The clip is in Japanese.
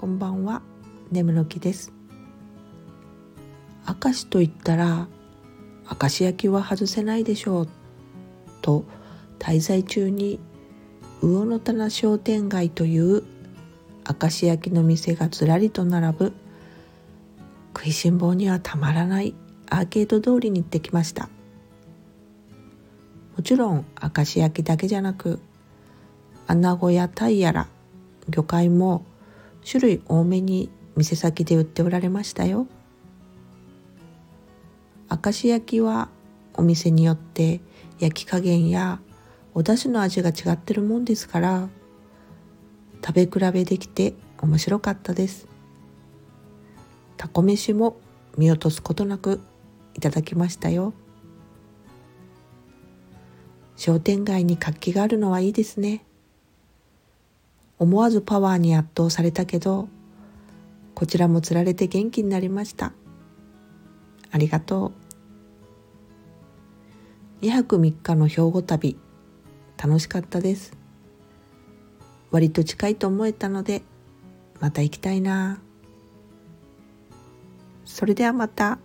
こんばんは。眠の木です。明石と言ったら明石焼きは外せないでしょう。と滞在中に魚の棚商店街という明石焼きの店がずらりと並ぶ食いしん坊にはたまらないアーケード通りに行ってきました。もちろん明石焼きだけじゃなく穴子や鯛やら魚介も種類多めに店先で売っておられましたよ。明石焼きはお店によって焼き加減やお出汁の味が違ってるもんですから食べ比べできて面白かったです。タコ飯も見落とすことなくいただきましたよ。商店街に活気があるのはいいですね。思わずパワーに圧倒されたけどこちらもつられて元気になりました。ありがとう。2泊3日の兵庫旅楽しかったです。割と近いと思えたのでまた行きたいな。それではまた。